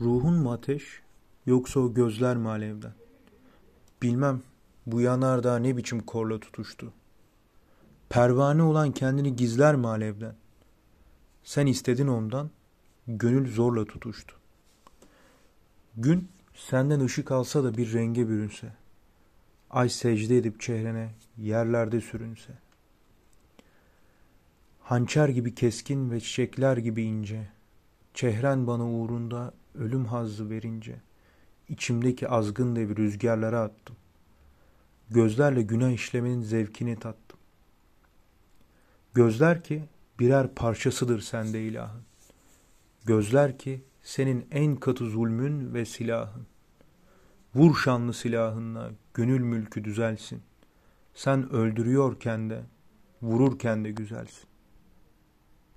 Ruhun mu ateş, yoksa o gözler mi alevden? Bilmem, bu yanardağ ne biçim korla tutuştu. Pervane olan kendini gizler mi alevden? Sen istedin ondan, gönül zorla tutuştu. Gün senden ışık alsa da bir renge bürünse, ay secde edip çehrene yerlerde sürünse. Hançer gibi keskin ve çiçekler gibi ince, çehren bana uğrunda ölüm hazzı verince, içimdeki azgın devi rüzgarlara attım. Gözlerle günah işlemenin zevkini tattım. Gözler ki birer parçasıdır sende ilahın. Gözler ki senin en katı zulmün ve silahın. Vur şanlı silahınla gönül mülkü düzelsin. Sen öldürüyorken de, vururken de güzelsin.